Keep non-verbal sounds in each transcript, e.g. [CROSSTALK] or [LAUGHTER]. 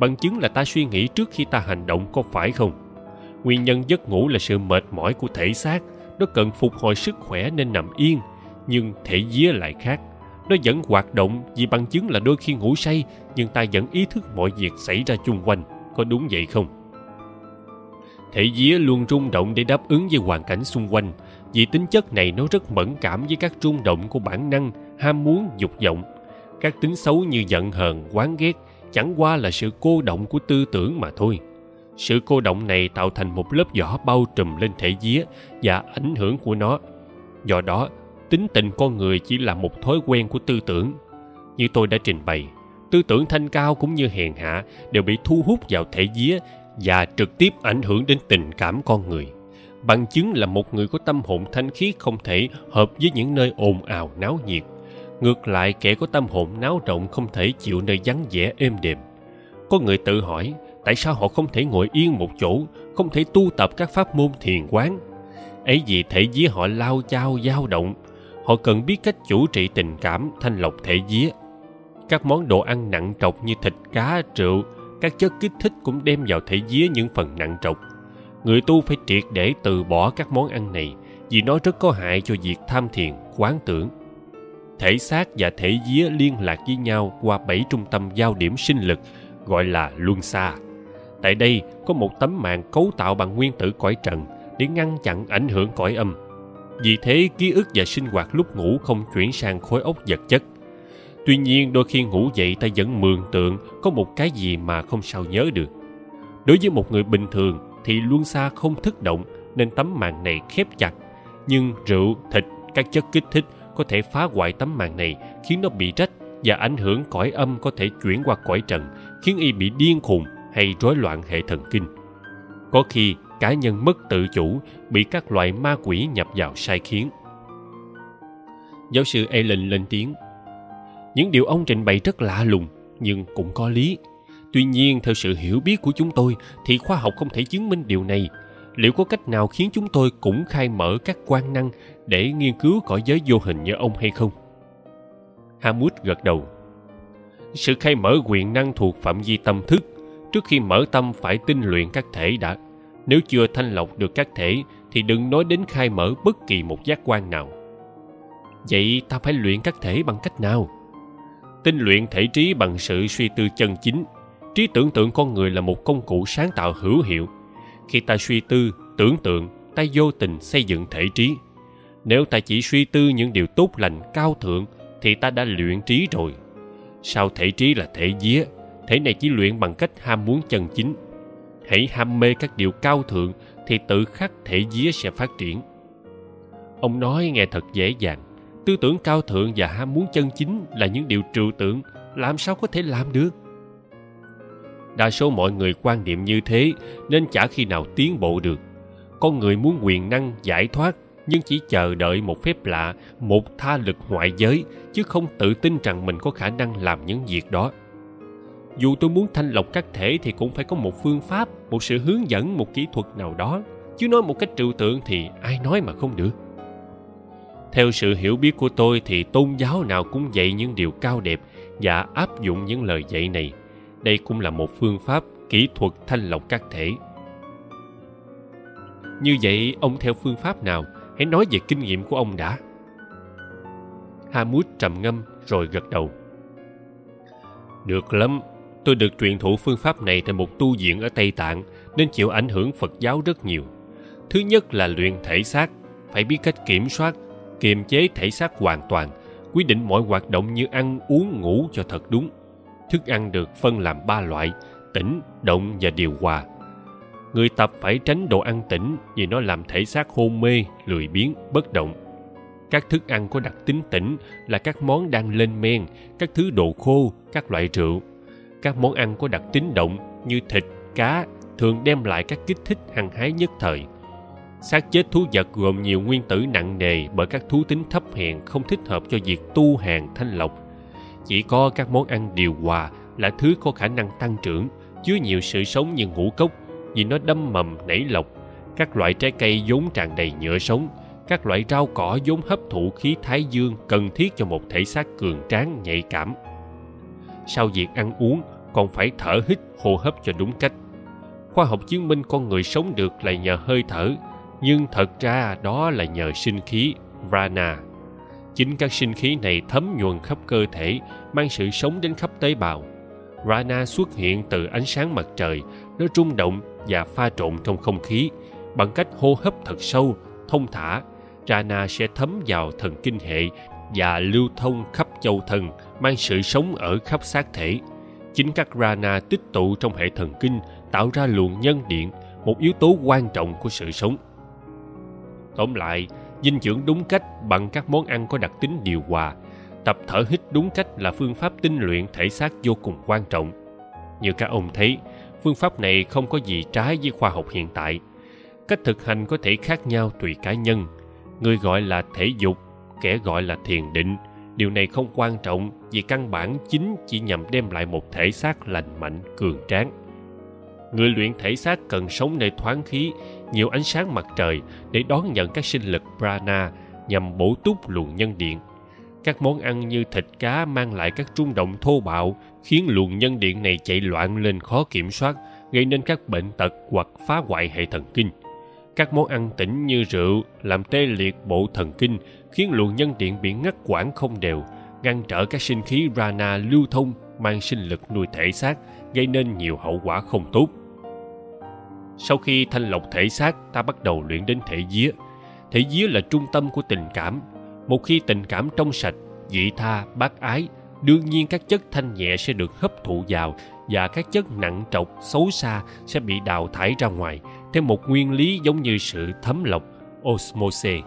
bằng chứng là ta suy nghĩ trước khi ta hành động có phải không? Nguyên nhân giấc ngủ là sự mệt mỏi của thể xác, nó cần phục hồi sức khỏe nên nằm yên, nhưng thể vía lại khác. Nó vẫn hoạt động vì bằng chứng là đôi khi ngủ say, nhưng ta vẫn ý thức mọi việc xảy ra chung quanh, có đúng vậy không? Thể vía luôn rung động để đáp ứng với hoàn cảnh xung quanh, vì tính chất này nó rất mẫn cảm với các rung động của bản năng, ham muốn, dục vọng. Các tính xấu như giận hờn, oán ghét chẳng qua là sự cô động của tư tưởng mà thôi. Sự cô động này tạo thành một lớp vỏ bao trùm lên thể vía và ảnh hưởng của nó. Do đó, tính tình con người chỉ là một thói quen của tư tưởng. Như tôi đã trình bày, tư tưởng thanh cao cũng như hèn hạ đều bị thu hút vào thể vía và trực tiếp ảnh hưởng đến tình cảm con người. Bằng chứng là một người có tâm hồn thanh khiết không thể hợp với những nơi ồn ào náo nhiệt ngược lại, kẻ có tâm hồn náo động không thể chịu nơi vắng vẻ, êm đềm. Có người tự hỏi, tại sao họ không thể ngồi yên một chỗ, không thể tu tập các pháp môn thiền quán? Ấy vì thể vía họ lao chao, dao động. Họ cần biết cách chủ trị tình cảm, thanh lọc thể vía. Các món đồ ăn nặng trọc như thịt, cá, rượu, các chất kích thích cũng đem vào thể vía những phần nặng trọc. Người tu phải triệt để từ bỏ các món ăn này, vì nó rất có hại cho việc tham thiền, quán tưởng thể xác và thể vía liên lạc với nhau qua bảy trung tâm giao điểm sinh lực, gọi là luân xa. Tại đây, có một tấm màn cấu tạo bằng nguyên tử cõi trần để ngăn chặn ảnh hưởng cõi âm. Vì thế, ký ức và sinh hoạt lúc ngủ không chuyển sang khối óc vật chất. Tuy nhiên, đôi khi ngủ dậy ta vẫn mường tượng có một cái gì mà không sao nhớ được. Đối với một người bình thường thì luân xa không thức động nên tấm màn này khép chặt, nhưng rượu, thịt, các chất kích thích có thể phá hoại tấm màn này, khiến nó bị rách và ảnh hưởng cõi âm có thể chuyển qua cõi trần, khiến y bị điên khùng hay rối loạn hệ thần kinh. Có khi, cá nhân mất tự chủ, bị các loại ma quỷ nhập vào sai khiến. Giáo sư Ellen lên tiếng, những điều ông trình bày rất lạ lùng, nhưng cũng có lý. Tuy nhiên, theo sự hiểu biết của chúng tôi, thì khoa học không thể chứng minh điều này. Liệu có cách nào khiến chúng tôi cũng khai mở các quan năng để nghiên cứu cõi giới vô hình như ông hay không? Hamut gật đầu. Sự khai mở quyền năng thuộc phạm vi tâm thức trước khi mở tâm phải tinh luyện các thể đã. Nếu chưa thanh lọc được các thể thì đừng nói đến khai mở bất kỳ một giác quan nào. Vậy ta phải luyện các thể bằng cách nào? Tinh luyện thể trí bằng sự suy tư chân chính. Trí tưởng tượng con người là một công cụ sáng tạo hữu hiệu. Khi ta suy tư, tưởng tượng, ta vô tình xây dựng thể trí nếu ta chỉ suy tư những điều tốt lành, cao thượng, thì ta đã luyện trí rồi. Sao thể trí là thể vía? Thể này chỉ luyện bằng cách ham muốn chân chính. Hãy ham mê các điều cao thượng, thì tự khắc thể vía sẽ phát triển. Ông nói nghe thật dễ dàng. Tư tưởng cao thượng và ham muốn chân chính là những điều trừu tượng, làm sao có thể làm được? Đa số mọi người quan niệm như thế, nên chả khi nào tiến bộ được. Con người muốn quyền năng giải thoát nhưng chỉ chờ đợi một phép lạ, một tha lực ngoại giới, chứ không tự tin rằng mình có khả năng làm những việc đó. Dù tôi muốn thanh lọc các thể thì cũng phải có một phương pháp, một sự hướng dẫn, một kỹ thuật nào đó. Chứ nói một cách trừu tượng thì ai nói mà không được. Theo sự hiểu biết của tôi thì tôn giáo nào cũng dạy những điều cao đẹp và áp dụng những lời dạy này. Đây cũng là một phương pháp, kỹ thuật thanh lọc các thể. Như vậy, ông theo phương pháp nào? Hãy nói về kinh nghiệm của ông đã. Hamut trầm ngâm rồi gật đầu. Được lắm, tôi được truyền thụ phương pháp này tại một tu viện ở tây tạng, nên chịu ảnh hưởng phật giáo rất nhiều. Thứ nhất là luyện thể xác, phải biết cách kiểm soát, kiềm chế thể xác hoàn toàn quyết định mọi hoạt động như ăn, uống, ngủ cho thật đúng. Thức ăn được phân làm ba loại tỉnh động và điều hòa người tập phải tránh đồ ăn tỉnh vì nó làm thể xác hôn mê, lười biếng, bất động. Các thức ăn có đặc tính tỉnh là các món đang lên men, các thứ đồ khô, các loại rượu. Các món ăn có đặc tính động như thịt, cá thường đem lại các kích thích hăng hái nhất thời. Xác chết thú vật gồm nhiều nguyên tử nặng nề bởi các thú tính thấp hèn không thích hợp cho việc tu hàng thanh lọc. Chỉ có các món ăn điều hòa là thứ có khả năng tăng trưởng, chứa nhiều sự sống như ngũ cốc vì nó đâm mầm, nảy lộc. Các loại trái cây vốn tràn đầy nhựa sống. Các loại rau cỏ vốn hấp thụ khí thái dương cần thiết cho một thể xác cường tráng, nhạy cảm. Sau việc ăn uống, còn phải thở hít, hô hấp cho đúng cách. Khoa học chứng minh con người sống được là nhờ hơi thở, nhưng thật ra đó là nhờ sinh khí prana chính các sinh khí này thấm nhuần khắp cơ thể, mang sự sống đến khắp tế bào. Prana xuất hiện từ ánh sáng mặt trời, nó rung động và pha trộn trong không khí. Bằng cách hô hấp thật sâu, thông thả prana sẽ thấm vào thần kinh hệ và lưu thông khắp châu thần, mang sự sống ở khắp xác thể. Chính các rana tích tụ trong hệ thần kinh tạo ra luồng nhân điện, một yếu tố quan trọng của sự sống. Tóm lại, dinh dưỡng đúng cách bằng các món ăn có đặc tính điều hòa. Tập thở hít đúng cách là phương pháp tinh luyện thể xác vô cùng quan trọng. Như các ông thấy phương pháp này không có gì trái với khoa học hiện tại. Cách thực hành có thể khác nhau tùy cá nhân. Người gọi là thể dục, kẻ gọi là thiền định. Điều này không quan trọng vì căn bản chính chỉ nhằm đem lại một thể xác lành mạnh, cường tráng. Người luyện thể xác cần sống nơi thoáng khí, nhiều ánh sáng mặt trời để đón nhận các sinh lực prana nhằm bổ túc luồng nhân điện các món ăn như thịt cá mang lại các rung động thô bạo, khiến luồng nhân điện này chạy loạn lên khó kiểm soát, gây nên các bệnh tật hoặc phá hoại hệ thần kinh. Các món ăn tỉnh như rượu làm tê liệt bộ thần kinh, khiến luồng nhân điện bị ngắt quãng không đều, ngăn trở các sinh khí rana lưu thông, mang sinh lực nuôi thể xác, gây nên nhiều hậu quả không tốt. Sau khi thanh lọc thể xác, ta bắt đầu luyện đến thể vía thể vía là trung tâm của tình cảm một khi tình cảm trong sạch, vị tha, bác ái, đương nhiên các chất thanh nhẹ sẽ được hấp thụ vào và các chất nặng trọc, xấu xa sẽ bị đào thải ra ngoài. Theo một nguyên lý giống như sự thấm lọc osmosis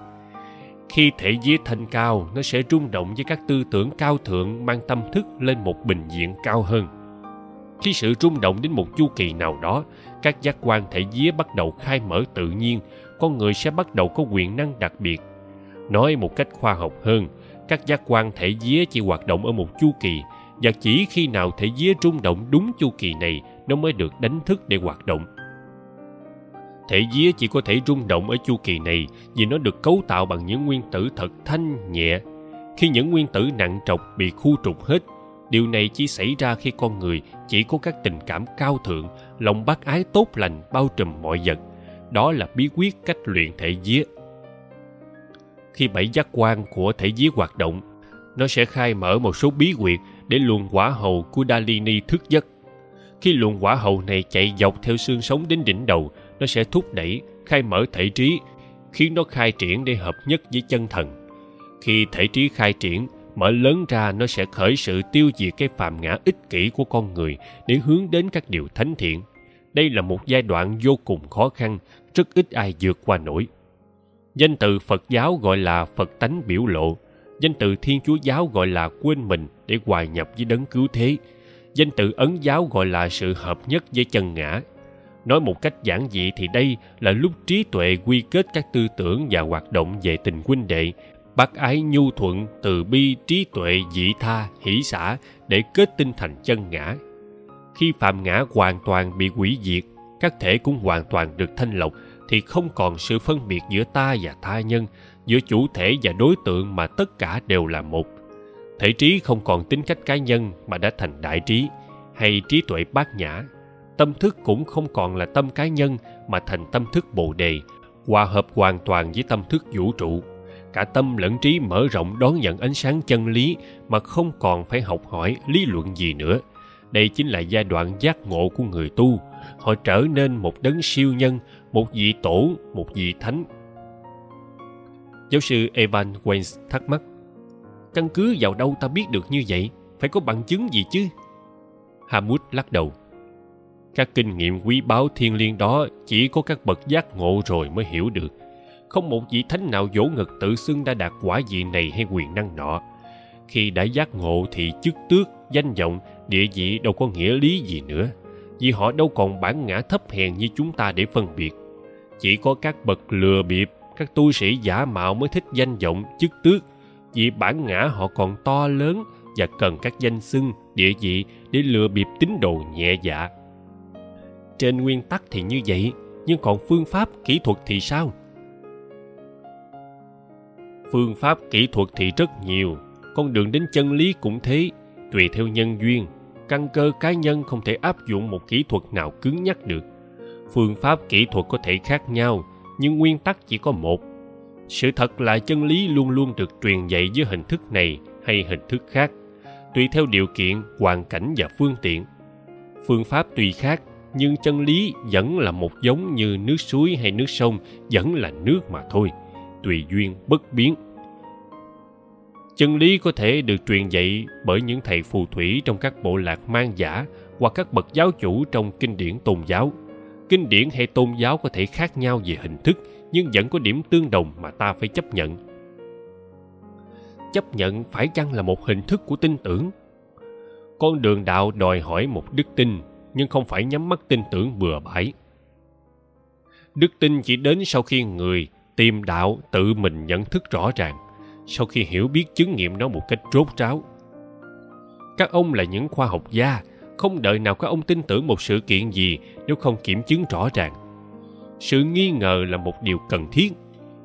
khi thể vía thanh cao, nó sẽ rung động với các tư tưởng cao thượng mang tâm thức lên một bình diện cao hơn. Khi sự rung động đến một chu kỳ nào đó, các giác quan thể vía bắt đầu khai mở tự nhiên, con người sẽ bắt đầu có quyền năng đặc biệt nói một cách khoa học hơn, các giác quan thể vía chỉ hoạt động ở một chu kỳ, và chỉ khi nào thể vía rung động đúng chu kỳ này, nó mới được đánh thức để hoạt động. Thể vía chỉ có thể rung động ở chu kỳ này vì nó được cấu tạo bằng những nguyên tử thật thanh, nhẹ. Khi những nguyên tử nặng trọc bị khu trục hết, điều này chỉ xảy ra khi con người chỉ có các tình cảm cao thượng, lòng bác ái tốt lành bao trùm mọi vật. Đó là bí quyết cách luyện thể vía khi bảy giác quan của thể giới hoạt động nó sẽ khai mở một số bí quyệt để luồng quả hầu của Dalini thức giấc. Khi luồng quả hầu này chạy dọc theo xương sống đến đỉnh đầu, nó sẽ thúc đẩy, khai mở thể trí, khiến nó khai triển để hợp nhất với chân thần. Khi thể trí khai triển, mở lớn ra nó sẽ khởi sự tiêu diệt cái phàm ngã ích kỷ của con người để hướng đến các điều thánh thiện. Đây là một giai đoạn vô cùng khó khăn, rất ít ai vượt qua nổi. Danh từ Phật giáo gọi là Phật tánh biểu lộ, danh từ Thiên Chúa giáo gọi là quên mình để hòa nhập với đấng cứu thế. Danh từ Ấn giáo gọi là sự hợp nhất với chân ngã. Nói một cách giản dị thì đây là lúc trí tuệ quy kết các tư tưởng và hoạt động về tình huynh đệ, bác ái nhu thuận, từ bi, trí tuệ, dị tha, hỷ xả để kết tinh thành chân ngã. Khi phạm ngã hoàn toàn bị hủy diệt, các thể cũng hoàn toàn được thanh lọc thì không còn sự phân biệt giữa ta và tha nhân, giữa chủ thể và đối tượng mà tất cả đều là một. Thể trí không còn tính cách cá nhân mà đã thành đại trí hay trí tuệ bát nhã. Tâm thức cũng không còn là tâm cá nhân mà thành tâm thức bồ đề, hòa hợp hoàn toàn với tâm thức vũ trụ. Cả tâm lẫn trí mở rộng đón nhận ánh sáng chân lý mà không còn phải học hỏi lý luận gì nữa. Đây chính là giai đoạn giác ngộ của người tu. Họ trở nên một đấng siêu nhân một vị tổ, một vị thánh. Giáo sư evan waynes thắc mắc, căn cứ vào đâu ta biết được như vậy? Phải có bằng chứng gì chứ? Hamud lắc đầu, các kinh nghiệm quý báu thiên liêng đó chỉ có các bậc giác ngộ rồi mới hiểu được. Không một vị thánh nào vỗ ngực tự xưng đã đạt quả vị này hay quyền năng nọ. Khi đã giác ngộ thì chức tước, danh vọng, địa vị đâu có nghĩa lý gì nữa. Vì họ đâu còn bản ngã thấp hèn như chúng ta để phân biệt chỉ có các bậc lừa bịp, các tu sĩ giả mạo mới thích danh vọng chức tước. Vì bản ngã họ còn to lớn và cần các danh xưng, địa vị để lừa bịp tín đồ nhẹ dạ. Trên nguyên tắc thì như vậy, nhưng còn phương pháp kỹ thuật thì sao? Phương pháp kỹ thuật thì rất nhiều, con đường đến chân lý cũng thế, tùy theo nhân duyên. Căn cơ cá nhân không thể áp dụng một kỹ thuật nào cứng nhắc được phương pháp kỹ thuật có thể khác nhau, nhưng nguyên tắc chỉ có một. Sự thật là chân lý luôn luôn được truyền dạy dưới hình thức này hay hình thức khác, tùy theo điều kiện, hoàn cảnh và phương tiện. Phương pháp tùy khác, nhưng chân lý vẫn là một giống như nước suối hay nước sông, vẫn là nước mà thôi, tùy duyên bất biến. Chân lý có thể được truyền dạy bởi những thầy phù thủy trong các bộ lạc mang giả hoặc các bậc giáo chủ trong kinh điển tôn giáo kinh điển hay tôn giáo có thể khác nhau về hình thức, nhưng vẫn có điểm tương đồng mà ta phải chấp nhận. Chấp nhận phải chăng là một hình thức của tin tưởng? Con đường đạo đòi hỏi một đức tin, nhưng không phải nhắm mắt tin tưởng bừa bãi. Đức tin chỉ đến sau khi người tìm đạo tự mình nhận thức rõ ràng, sau khi hiểu biết chứng nghiệm nó một cách rốt ráo. Các ông là những khoa học gia không đợi nào các ông tin tưởng một sự kiện gì nếu không kiểm chứng rõ ràng. Sự nghi ngờ là một điều cần thiết,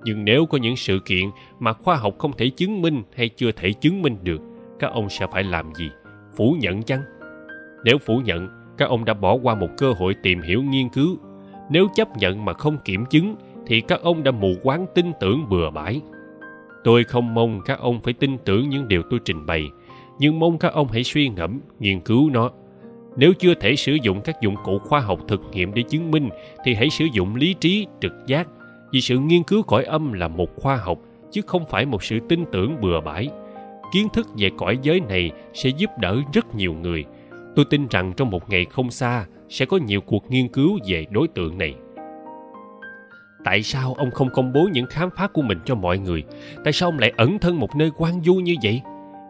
nhưng nếu có những sự kiện mà khoa học không thể chứng minh hay chưa thể chứng minh được, các ông sẽ phải làm gì? Phủ nhận chăng? Nếu phủ nhận, các ông đã bỏ qua một cơ hội tìm hiểu nghiên cứu. Nếu chấp nhận mà không kiểm chứng, thì các ông đã mù quáng tin tưởng bừa bãi. Tôi không mong các ông phải tin tưởng những điều tôi trình bày, nhưng mong các ông hãy suy ngẫm, nghiên cứu nó nếu chưa thể sử dụng các dụng cụ khoa học thực nghiệm để chứng minh, thì hãy sử dụng lý trí, trực giác. Vì sự nghiên cứu cõi âm là một khoa học, chứ không phải một sự tin tưởng bừa bãi. Kiến thức về cõi giới này sẽ giúp đỡ rất nhiều người. Tôi tin rằng trong một ngày không xa, sẽ có nhiều cuộc nghiên cứu về đối tượng này. Tại sao ông không công bố những khám phá của mình cho mọi người? Tại sao ông lại ẩn thân một nơi quan du như vậy?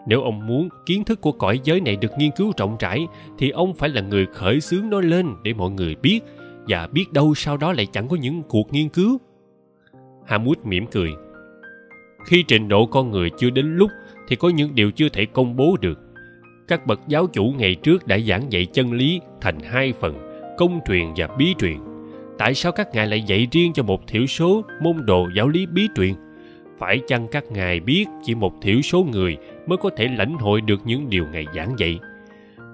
Nếu ông muốn kiến thức của cõi giới này được nghiên cứu rộng rãi, thì ông phải là người khởi xướng nó lên để mọi người biết, và biết đâu sau đó lại chẳng có những cuộc nghiên cứu. Hamut mỉm cười. Khi trình độ con người chưa đến lúc thì có những điều chưa thể công bố được. Các bậc giáo chủ ngày trước đã giảng dạy chân lý thành hai phần, công truyền và bí truyền. Tại sao các ngài lại dạy riêng cho một thiểu số môn đồ giáo lý bí truyền? Phải chăng các ngài biết chỉ một thiểu số người mới có thể lãnh hội được những điều ngài giảng dạy.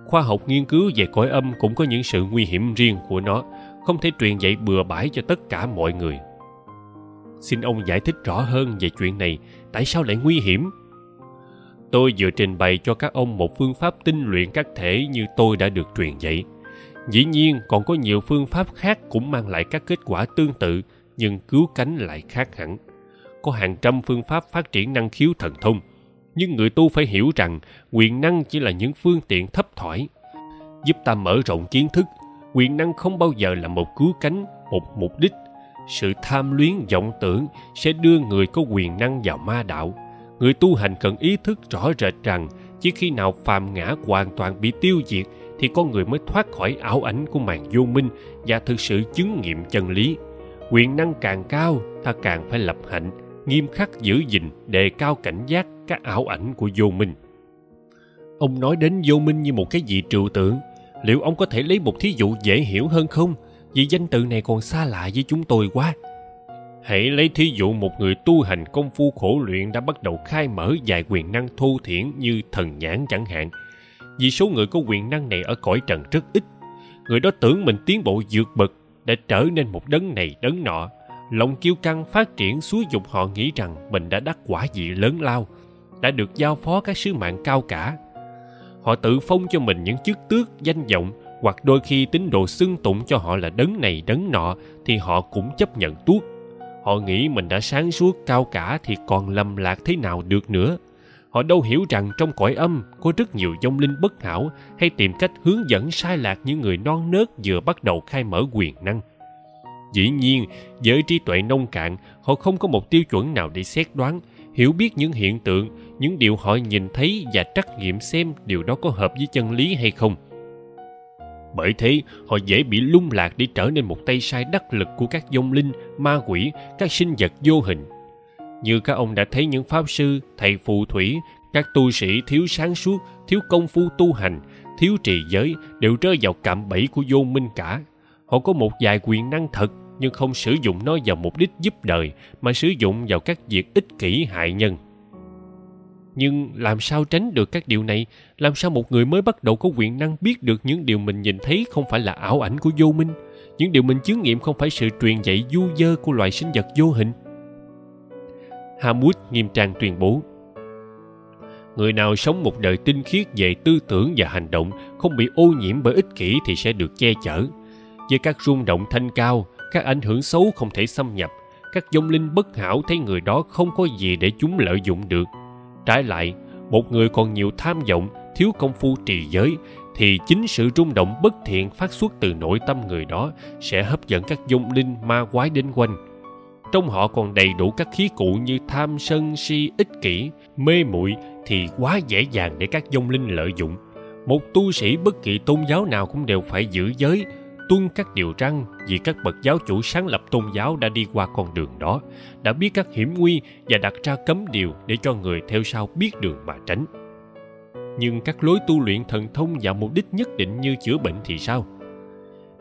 Khoa học nghiên cứu về cõi âm cũng có những sự nguy hiểm riêng của nó, không thể truyền dạy bừa bãi cho tất cả mọi người. Xin ông giải thích rõ hơn về chuyện này, tại sao lại nguy hiểm? Tôi vừa trình bày cho các ông một phương pháp tinh luyện các thể như tôi đã được truyền dạy. Dĩ nhiên, còn có nhiều phương pháp khác cũng mang lại các kết quả tương tự, nhưng cứu cánh lại khác hẳn. Có hàng trăm phương pháp phát triển năng khiếu thần thông nhưng người tu phải hiểu rằng quyền năng chỉ là những phương tiện thấp thỏi, giúp ta mở rộng kiến thức. Quyền năng không bao giờ là một cứu cánh, một mục đích. Sự tham luyến vọng tưởng sẽ đưa người có quyền năng vào ma đạo. Người tu hành cần ý thức rõ rệt rằng chỉ khi nào phàm ngã hoàn toàn bị tiêu diệt thì con người mới thoát khỏi ảo ảnh của màn vô minh và thực sự chứng nghiệm chân lý. Quyền năng càng cao, ta càng phải lập hạnh, nghiêm khắc giữ gìn, đề cao cảnh giác các ảo ảnh của vô minh. Ông nói đến vô minh như một cái gì trừu tượng. Liệu ông có thể lấy một thí dụ dễ hiểu hơn không? Vì danh từ này còn xa lạ với chúng tôi quá. Hãy lấy thí dụ một người tu hành công phu khổ luyện đã bắt đầu khai mở vài quyền năng thô thiển như thần nhãn chẳng hạn. Vì số người có quyền năng này ở cõi trần rất ít. Người đó tưởng mình tiến bộ vượt bậc đã trở nên một đấng này đấng nọ. Lòng kiêu căng phát triển xúi dục họ nghĩ rằng mình đã đắc quả vị lớn lao đã được giao phó các sứ mạng cao cả. Họ tự phong cho mình những chức tước, danh vọng, hoặc đôi khi tín đồ xưng tụng cho họ là đấng này, đấng nọ, thì họ cũng chấp nhận tuốt. Họ nghĩ mình đã sáng suốt, cao cả thì còn lầm lạc thế nào được nữa. Họ đâu hiểu rằng trong cõi âm có rất nhiều dông linh bất hảo, hay tìm cách hướng dẫn sai lạc những người non nớt vừa bắt đầu khai mở quyền năng. Dĩ nhiên với trí tuệ nông cạn, họ không có một tiêu chuẩn nào để xét đoán hiểu biết những hiện tượng, những điều họ nhìn thấy và trắc nghiệm xem điều đó có hợp với chân lý hay không. Bởi thế, họ dễ bị lung lạc để trở nên một tay sai đắc lực của các dông linh, ma quỷ, các sinh vật vô hình. Như các ông đã thấy những pháp sư, thầy phù thủy, các tu sĩ thiếu sáng suốt, thiếu công phu tu hành, thiếu trì giới đều rơi vào cạm bẫy của vô minh cả. Họ có một vài quyền năng thật nhưng không sử dụng nó vào mục đích giúp đời, mà sử dụng vào các việc ích kỷ hại nhân. Nhưng làm sao tránh được các điều này? Làm sao một người mới bắt đầu có quyền năng biết được những điều mình nhìn thấy không phải là ảo ảnh của vô minh? Những điều mình chứng nghiệm không phải sự truyền dạy du dơ của loài sinh vật vô hình? Hamut nghiêm trang tuyên bố, người nào sống một đời tinh khiết về tư tưởng và hành động, không bị ô nhiễm bởi ích kỷ thì sẽ được che chở. Với các rung động thanh cao các ảnh hưởng xấu không thể xâm nhập. Các dông linh bất hảo thấy người đó không có gì để chúng lợi dụng được. Trái lại, một người còn nhiều tham vọng, thiếu công phu trì giới, thì chính sự rung động bất thiện phát xuất từ nội tâm người đó sẽ hấp dẫn các dông linh ma quái đến quanh. Trong họ còn đầy đủ các khí cụ như tham sân si ích kỷ, mê muội thì quá dễ dàng để các dông linh lợi dụng. Một tu sĩ bất kỳ tôn giáo nào cũng đều phải giữ giới tuân các điều răn vì các bậc giáo chủ sáng lập tôn giáo đã đi qua con đường đó, đã biết các hiểm nguy và đặt ra cấm điều để cho người theo sau biết đường mà tránh. Nhưng các lối tu luyện thần thông và mục đích nhất định như chữa bệnh thì sao?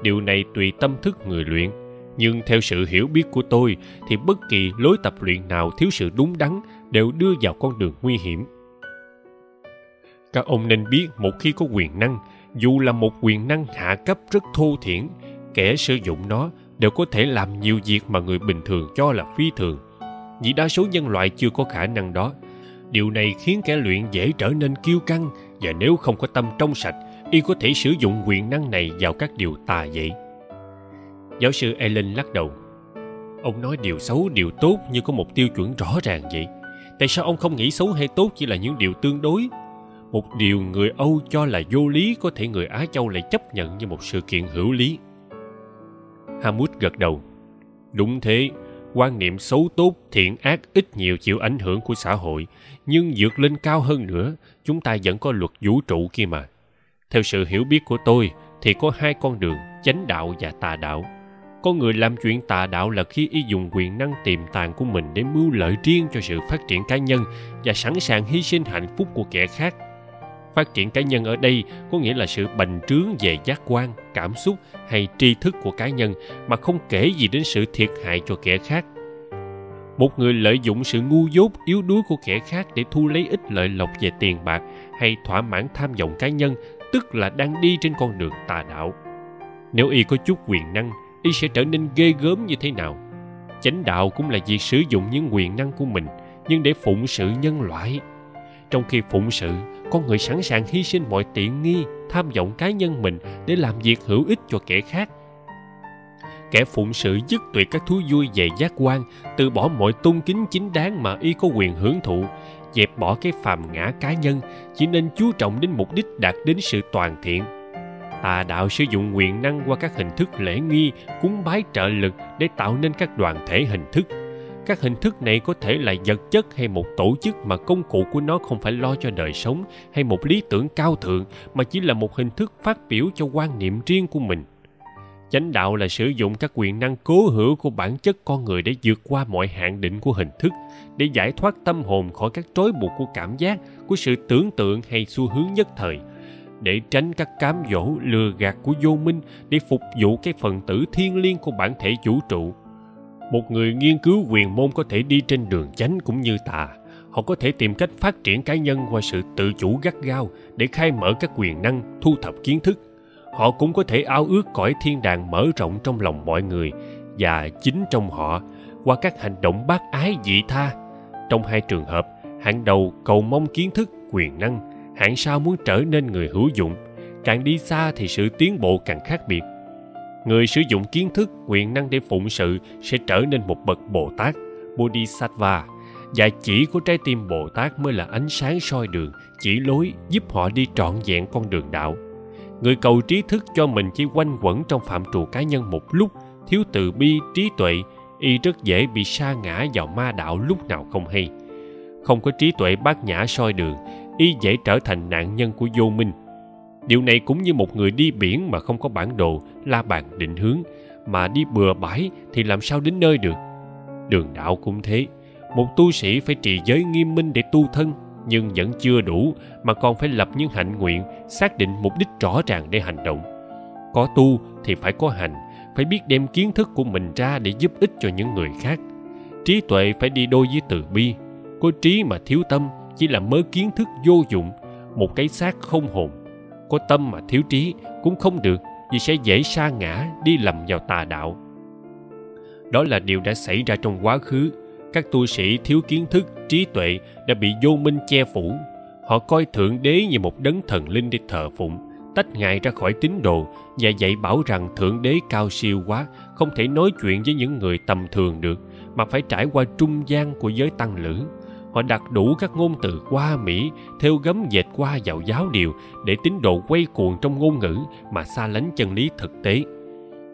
Điều này tùy tâm thức người luyện, nhưng theo sự hiểu biết của tôi thì bất kỳ lối tập luyện nào thiếu sự đúng đắn đều đưa vào con đường nguy hiểm. Các ông nên biết một khi có quyền năng dù là một quyền năng hạ cấp rất thô thiển, kẻ sử dụng nó đều có thể làm nhiều việc mà người bình thường cho là phi thường. Vì đa số nhân loại chưa có khả năng đó, điều này khiến kẻ luyện dễ trở nên kiêu căng và nếu không có tâm trong sạch, y có thể sử dụng quyền năng này vào các điều tà vậy giáo sư ellen lắc đầu. Ông nói điều xấu, điều tốt như có một tiêu chuẩn rõ ràng vậy. Tại sao ông không nghĩ xấu hay tốt chỉ là những điều tương đối? Một điều người âu cho là vô lý có thể người á châu lại chấp nhận như một sự kiện hữu lý. Hamut gật đầu. Đúng thế, quan niệm xấu tốt, thiện ác ít nhiều chịu ảnh hưởng của xã hội, nhưng vượt lên cao hơn nữa, chúng ta vẫn có luật vũ trụ kia mà. Theo sự hiểu biết của tôi, thì có hai con đường, chánh đạo và tà đạo. Có người làm chuyện tà đạo là khi y dùng quyền năng tiềm tàng của mình để mưu lợi riêng cho sự phát triển cá nhân và sẵn sàng hy sinh hạnh phúc của kẻ khác phát triển cá nhân ở đây có nghĩa là sự bành trướng về giác quan, cảm xúc hay tri thức của cá nhân, mà không kể gì đến sự thiệt hại cho kẻ khác. Một người lợi dụng sự ngu dốt, yếu đuối của kẻ khác để thu lấy ít lợi lộc về tiền bạc hay thỏa mãn tham vọng cá nhân, tức là đang đi trên con đường tà đạo. Nếu y có chút quyền năng, y sẽ trở nên ghê gớm như thế nào? Chánh đạo cũng là việc sử dụng những quyền năng của mình, nhưng để phụng sự nhân loại. Trong khi phụng sự con người sẵn sàng hy sinh mọi tiện nghi, tham vọng cá nhân mình để làm việc hữu ích cho kẻ khác. Kẻ phụng sự dứt tuyệt các thú vui về giác quan, từ bỏ mọi tôn kính chính đáng mà y có quyền hưởng thụ, dẹp bỏ cái phàm ngã cá nhân, chỉ nên chú trọng đến mục đích đạt đến sự toàn thiện. Tà đạo sử dụng quyền năng qua các hình thức lễ nghi, cúng bái trợ lực để tạo nên các đoàn thể hình thức các hình thức này có thể là vật chất hay một tổ chức mà công cụ của nó không phải lo cho đời sống hay một lý tưởng cao thượng, mà chỉ là một hình thức phát biểu cho quan niệm riêng của mình. Chánh đạo là sử dụng các quyền năng cố hữu của bản chất con người để vượt qua mọi hạn định của hình thức, để giải thoát tâm hồn khỏi các trói buộc của cảm giác, của sự tưởng tượng hay xu hướng nhất thời. Để tránh các cám dỗ lừa gạt của vô minh, để phục vụ cái phần tử thiên liêng của bản thể vũ trụ một người nghiên cứu quyền môn có thể đi trên đường chánh cũng như tà. Họ có thể tìm cách phát triển cá nhân qua sự tự chủ gắt gao để khai mở các quyền năng, thu thập kiến thức. Họ cũng có thể ao ước cõi thiên đàng mở rộng trong lòng mọi người và chính trong họ qua các hành động bác ái dị tha. Trong hai trường hợp, hạng đầu cầu mong kiến thức, quyền năng, hạng sau muốn trở nên người hữu dụng. Càng đi xa thì sự tiến bộ càng khác biệt người sử dụng kiến thức, quyền năng để phụng sự sẽ trở nên một bậc bồ tát, bodhisattva. Và chỉ của trái tim bồ tát mới là ánh sáng soi đường, chỉ lối giúp họ đi trọn vẹn con đường đạo. Người cầu trí thức cho mình chỉ quanh quẩn trong phạm trù cá nhân một lúc, thiếu từ bi, trí tuệ, y rất dễ bị sa ngã vào ma đạo lúc nào không hay. Không có trí tuệ bát nhã soi đường, y dễ trở thành nạn nhân của vô minh điều này cũng như một người đi biển mà không có bản đồ, la bàn định hướng. Mà đi bừa bãi thì làm sao đến nơi được? Đường đạo cũng thế. Một tu sĩ phải trì giới nghiêm minh để tu thân, nhưng vẫn chưa đủ mà còn phải lập những hạnh nguyện, xác định mục đích rõ ràng để hành động. Có tu thì phải có hành, phải biết đem kiến thức của mình ra để giúp ích cho những người khác. Trí tuệ phải đi đôi với từ bi. Có trí mà thiếu tâm, chỉ là mớ kiến thức vô dụng, một cái xác không hồn có tâm mà thiếu trí cũng không được vì sẽ dễ sa ngã đi lầm vào tà đạo. Đó là điều đã xảy ra trong quá khứ. Các tu sĩ thiếu kiến thức, trí tuệ đã bị vô minh che phủ. Họ coi thượng đế như một đấng thần linh để thờ phụng, tách ngài ra khỏi tín đồ và dạy bảo rằng thượng đế cao siêu quá, không thể nói chuyện với những người tầm thường được, mà phải trải qua trung gian của giới tăng lữ họ đặt đủ các ngôn từ qua mỹ, theo gấm dệt qua vào giáo điều để tín đồ quay cuồng trong ngôn ngữ mà xa lánh chân lý thực tế.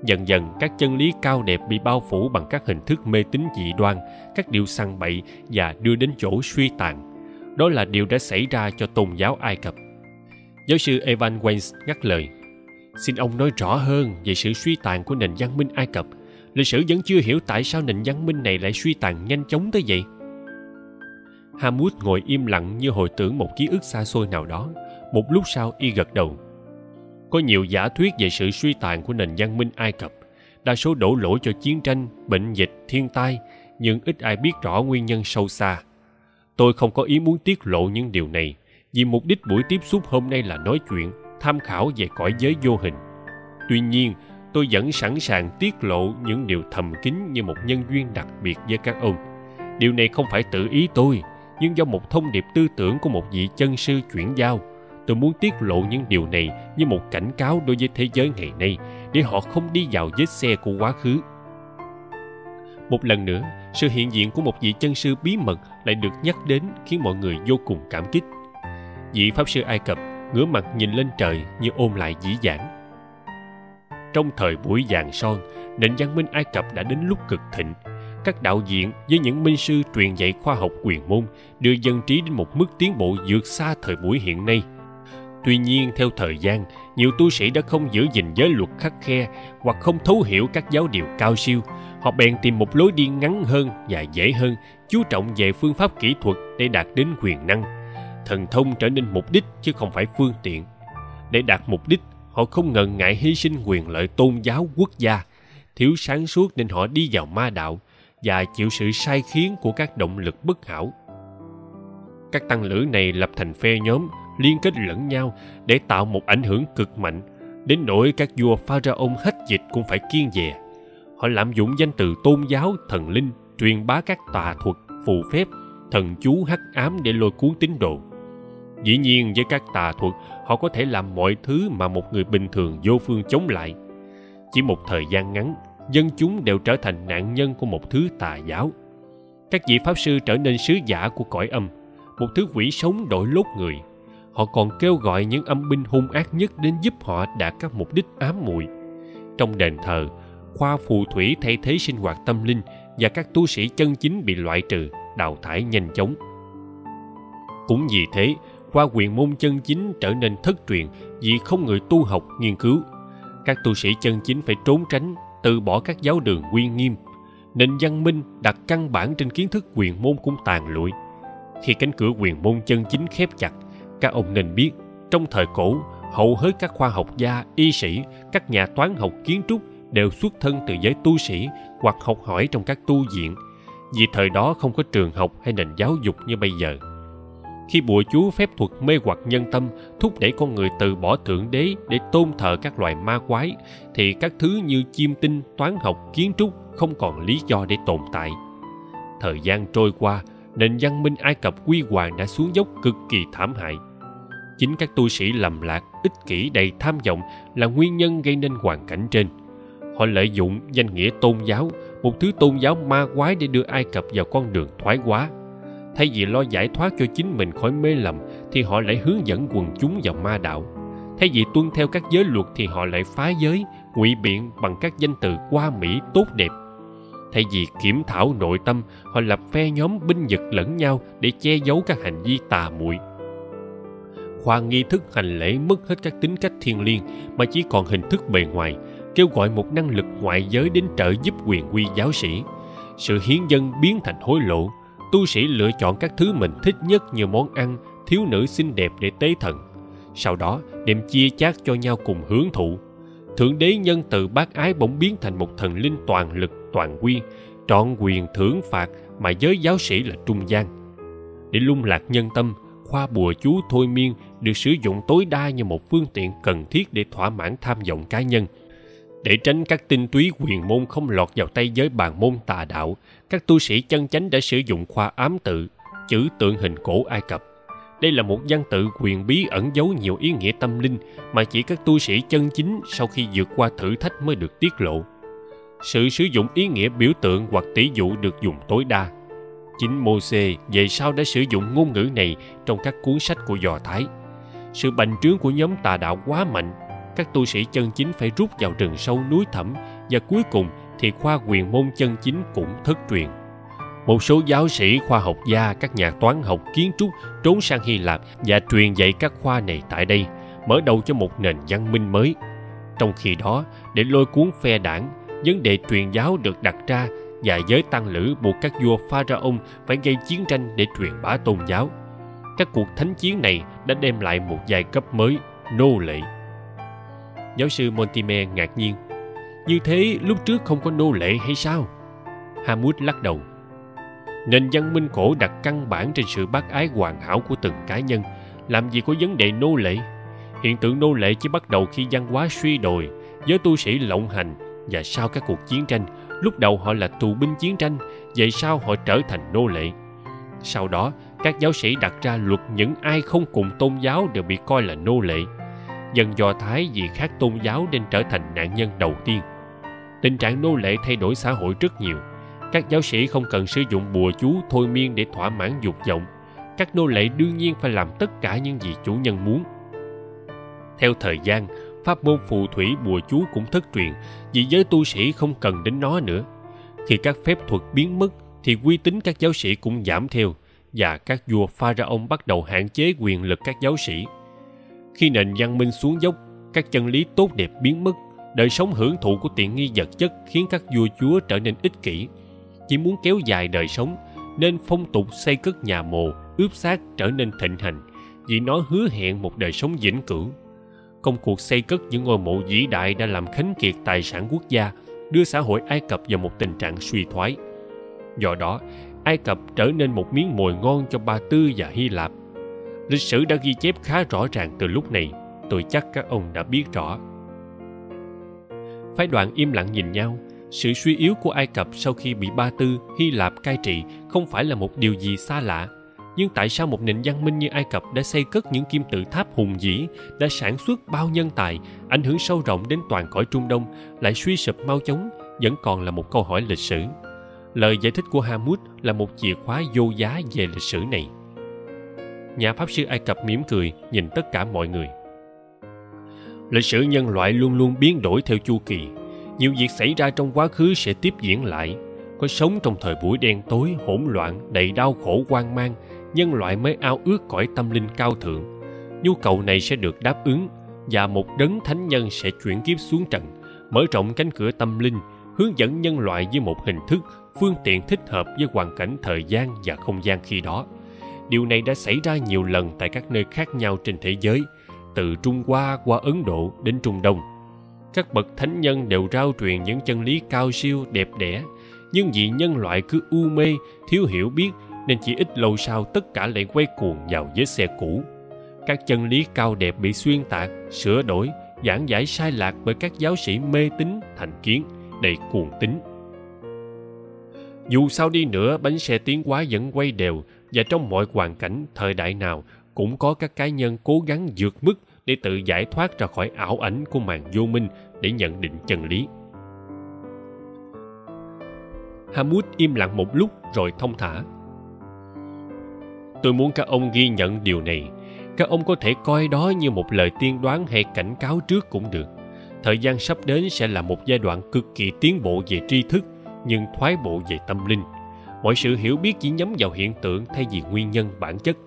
Dần dần, các chân lý cao đẹp bị bao phủ bằng các hình thức mê tín dị đoan, các điều săn bậy và đưa đến chỗ suy tàn. Đó là điều đã xảy ra cho tôn giáo ai cập. Giáo sư evan Waynes ngắt lời, xin ông nói rõ hơn về sự suy tàn của nền văn minh ai cập. Lịch sử vẫn chưa hiểu tại sao nền văn minh này lại suy tàn nhanh chóng tới vậy. Hamut ngồi im lặng như hồi tưởng một ký ức xa xôi nào đó. Một lúc sau y gật đầu. Có nhiều giả thuyết về sự suy tàn của nền văn minh Ai Cập. Đa số đổ lỗi cho chiến tranh, bệnh dịch, thiên tai, nhưng ít ai biết rõ nguyên nhân sâu xa. Tôi không có ý muốn tiết lộ những điều này, vì mục đích buổi tiếp xúc hôm nay là nói chuyện, tham khảo về cõi giới vô hình. Tuy nhiên, tôi vẫn sẵn sàng tiết lộ những điều thầm kín như một nhân duyên đặc biệt với các ông. Điều này không phải tự ý tôi, nhưng do một thông điệp tư tưởng của một vị chân sư chuyển giao, tôi muốn tiết lộ những điều này như một cảnh cáo đối với thế giới ngày nay, để họ không đi vào vết xe của quá khứ. Một lần nữa, sự hiện diện của một vị chân sư bí mật lại được nhắc đến khiến mọi người vô cùng cảm kích. Vị pháp sư ai cập ngửa mặt nhìn lên trời như ôm lại dĩ dãn trong thời buổi vàng son, nền văn minh ai cập đã đến lúc cực thịnh các đạo diễn với những minh sư truyền dạy khoa học quyền môn đưa dân trí đến một mức tiến bộ vượt xa thời buổi hiện nay. Tuy nhiên, theo thời gian, nhiều tu sĩ đã không giữ gìn giới luật khắc khe hoặc không thấu hiểu các giáo điều cao siêu. Họ bèn tìm một lối đi ngắn hơn và dễ hơn, chú trọng về phương pháp kỹ thuật để đạt đến quyền năng. Thần thông trở nên mục đích chứ không phải phương tiện. Để đạt mục đích, họ không ngần ngại hy sinh quyền lợi tôn giáo quốc gia. Thiếu sáng suốt nên họ đi vào ma đạo và chịu sự sai khiến của các động lực bất hảo. Các tăng lữ này lập thành phe nhóm, liên kết lẫn nhau để tạo một ảnh hưởng cực mạnh. Đến nỗi các vua pharaon hết dịch cũng phải kiên dè. Họ lạm dụng danh từ tôn giáo, thần linh, truyền bá các tà thuật, phù phép, thần chú hắc ám để lôi cuốn tín đồ. Dĩ nhiên với các tà thuật, họ có thể làm mọi thứ mà một người bình thường vô phương chống lại. Chỉ một thời gian ngắn dân chúng đều trở thành nạn nhân của một thứ tà giáo. Các vị pháp sư trở nên sứ giả của cõi âm, một thứ quỷ sống đổi lốt người. Họ còn kêu gọi những âm binh hung ác nhất đến giúp họ đạt các mục đích ám muội. Trong đền thờ, khoa phù thủy thay thế sinh hoạt tâm linh và các tu sĩ chân chính bị loại trừ, đào thải nhanh chóng. Cũng vì thế, khoa quyền môn chân chính trở nên thất truyền vì không người tu học nghiên cứu. Các tu sĩ chân chính phải trốn tránh từ bỏ các giáo đường uy nghiêm nền văn minh đặt căn bản trên kiến thức quyền môn cũng tàn lụi. Khi cánh cửa quyền môn chân chính khép chặt, các ông nên biết trong thời cổ, hầu hết các khoa học gia, y sĩ, các nhà toán học kiến trúc đều xuất thân từ giới tu sĩ hoặc học hỏi trong các tu viện. Vì thời đó không có trường học hay nền giáo dục như bây giờ khi bùa chú phép thuật mê hoặc nhân tâm, thúc đẩy con người từ bỏ thượng đế để tôn thờ các loài ma quái, thì các thứ như chiêm tinh, toán học, kiến trúc không còn lý do để tồn tại. Thời gian trôi qua, nền văn minh ai cập quy hoàng đã xuống dốc cực kỳ thảm hại. Chính các tu sĩ lầm lạc, ích kỷ đầy tham vọng là nguyên nhân gây nên hoàn cảnh trên. Họ lợi dụng danh nghĩa tôn giáo, một thứ tôn giáo ma quái để đưa ai cập vào con đường thoái hóa thay vì lo giải thoát cho chính mình khỏi mê lầm, thì họ lại hướng dẫn quần chúng vào ma đạo. Thay vì tuân theo các giới luật, thì họ lại phá giới, ngụy biện bằng các danh từ qua mỹ tốt đẹp. Thay vì kiểm thảo nội tâm, họ lập phe nhóm binh vực lẫn nhau để che giấu các hành vi tà muội. Khoa nghi thức hành lễ mất hết các tính cách thiêng liêng, mà chỉ còn hình thức bề ngoài, kêu gọi một năng lực ngoại giới đến trợ giúp quyền quy giáo sĩ. Sự hiến dân biến thành hối lộ tu sĩ lựa chọn các thứ mình thích nhất như món ăn thiếu nữ xinh đẹp để tế thần. Sau đó, đem chia chác cho nhau cùng hưởng thụ. Thượng đế nhân từ bác ái bỗng biến thành một thần linh toàn lực, toàn quy, trọn quyền thưởng phạt mà giới giáo sĩ là trung gian. Để lung lạc nhân tâm, khoa bùa chú thôi miên được sử dụng tối đa như một phương tiện cần thiết để thỏa mãn tham vọng cá nhân. Để tránh các tinh túy quyền môn không lọt vào tay giới bàn môn tà đạo các tu sĩ chân chánh đã sử dụng khoa ám tự chữ tượng hình cổ ai cập. Đây là một văn tự quyền bí ẩn giấu nhiều ý nghĩa tâm linh mà chỉ các tu sĩ chân chính sau khi vượt qua thử thách mới được tiết lộ. Sự sử dụng ý nghĩa biểu tượng hoặc tỷ dụ được dùng tối đa. Chính Mô-xê về sau đã sử dụng ngôn ngữ này trong các cuốn sách của Do Thái. Sự bành trướng của nhóm tà đạo quá mạnh, các tu sĩ chân chính phải rút vào rừng sâu núi thẳm và cuối cùng thì khoa quyền môn chân chính cũng thất truyền. Một số giáo sĩ khoa học gia, các nhà toán học, kiến trúc trốn sang Hy Lạp và truyền dạy các khoa này tại đây, mở đầu cho một nền văn minh mới. Trong khi đó, để lôi cuốn phe đảng, vấn đề truyền giáo được đặt ra và giới tăng lữ buộc các vua pharaoh phải gây chiến tranh để truyền bá tôn giáo các cuộc thánh chiến này đã đem lại một giai cấp mới nô lệ giáo sư Montime ngạc nhiên như thế lúc trước không có nô lệ hay sao? Hamut lắc đầu. Nền văn minh cổ đặt căn bản trên sự bác ái hoàn hảo của từng cá nhân. Làm gì có vấn đề nô lệ? Hiện tượng nô lệ chỉ bắt đầu khi văn hóa suy đồi, giới tu sĩ lộng hành và sau các cuộc chiến tranh. Lúc đầu họ là tù binh chiến tranh, vậy sau họ trở thành nô lệ. Sau đó, các giáo sĩ đặt ra luật những ai không cùng tôn giáo đều bị coi là nô lệ. Dân do thái vì khác tôn giáo nên trở thành nạn nhân đầu tiên tình trạng nô lệ thay đổi xã hội rất nhiều. Các giáo sĩ không cần sử dụng bùa chú, thôi miên để thỏa mãn dục vọng. Các nô lệ đương nhiên phải làm tất cả những gì chủ nhân muốn. Theo thời gian, pháp môn phù thủy bùa chú cũng thất truyền, vì giới tu sĩ không cần đến nó nữa. Khi các phép thuật biến mất, thì uy tín các giáo sĩ cũng giảm theo, và các vua pharaoh bắt đầu hạn chế quyền lực các giáo sĩ. Khi nền văn minh xuống dốc, các chân lý tốt đẹp biến mất đời sống hưởng thụ của tiện nghi vật chất khiến các vua chúa trở nên ích kỷ. Chỉ muốn kéo dài đời sống, nên phong tục xây cất nhà mồ, ướp xác trở nên thịnh hành, vì nó hứa hẹn một đời sống vĩnh cửu. Công cuộc xây cất những ngôi mộ vĩ đại đã làm khánh kiệt tài sản quốc gia, đưa xã hội ai cập vào một tình trạng suy thoái. Do đó, ai cập trở nên một miếng mồi ngon cho ba tư và hy lạp. Lịch sử đã ghi chép khá rõ ràng từ lúc này, tôi chắc các ông đã biết rõ phái đoàn im lặng nhìn nhau. Sự suy yếu của ai cập sau khi bị ba tư, hy lạp cai trị không phải là một điều gì xa lạ. Nhưng tại sao một nền văn minh như ai cập đã xây cất những kim tự tháp hùng vĩ, đã sản xuất bao nhân tài, ảnh hưởng sâu rộng đến toàn cõi trung đông, lại suy sụp mau chóng, vẫn còn là một câu hỏi lịch sử. Lời giải thích của hamut là một chìa khóa vô giá về lịch sử này. Nhà pháp sư ai cập mỉm cười, nhìn tất cả mọi người lịch sử nhân loại luôn luôn biến đổi theo chu kỳ. Nhiều việc xảy ra trong quá khứ sẽ tiếp diễn lại. Có sống trong thời buổi đen tối, hỗn loạn, đầy đau khổ, hoang mang, nhân loại mới ao ước cõi tâm linh cao thượng. Nhu cầu này sẽ được đáp ứng và một đấng thánh nhân sẽ chuyển kiếp xuống trần, mở rộng cánh cửa tâm linh, hướng dẫn nhân loại với một hình thức, phương tiện thích hợp với hoàn cảnh, thời gian và không gian khi đó. Điều này đã xảy ra nhiều lần tại các nơi khác nhau trên thế giới từ trung hoa qua ấn độ đến trung đông. Các bậc thánh nhân đều rao truyền những chân lý cao siêu, đẹp đẽ, nhưng vì nhân loại cứ u mê, thiếu hiểu biết, nên chỉ ít lâu sau tất cả lại quay cuồng vào vết xe cũ. Các chân lý cao đẹp bị xuyên tạc, sửa đổi, giảng giải sai lạc bởi các giáo sĩ mê tín, thành kiến, đầy cuồng tín. Dù sao đi nữa, bánh xe tiến hóa vẫn quay đều, và trong mọi hoàn cảnh, thời đại nào cũng có các cá nhân cố gắng vượt mức để tự giải thoát ra khỏi ảo ảnh của màn vô minh để nhận định chân lý. Hamut im lặng một lúc rồi thông thả. Tôi muốn các ông ghi nhận điều này. Các ông có thể coi đó như một lời tiên đoán hay cảnh cáo trước cũng được. Thời gian sắp đến sẽ là một giai đoạn cực kỳ tiến bộ về tri thức, nhưng thoái bộ về tâm linh. Mọi sự hiểu biết chỉ nhắm vào hiện tượng thay vì nguyên nhân bản chất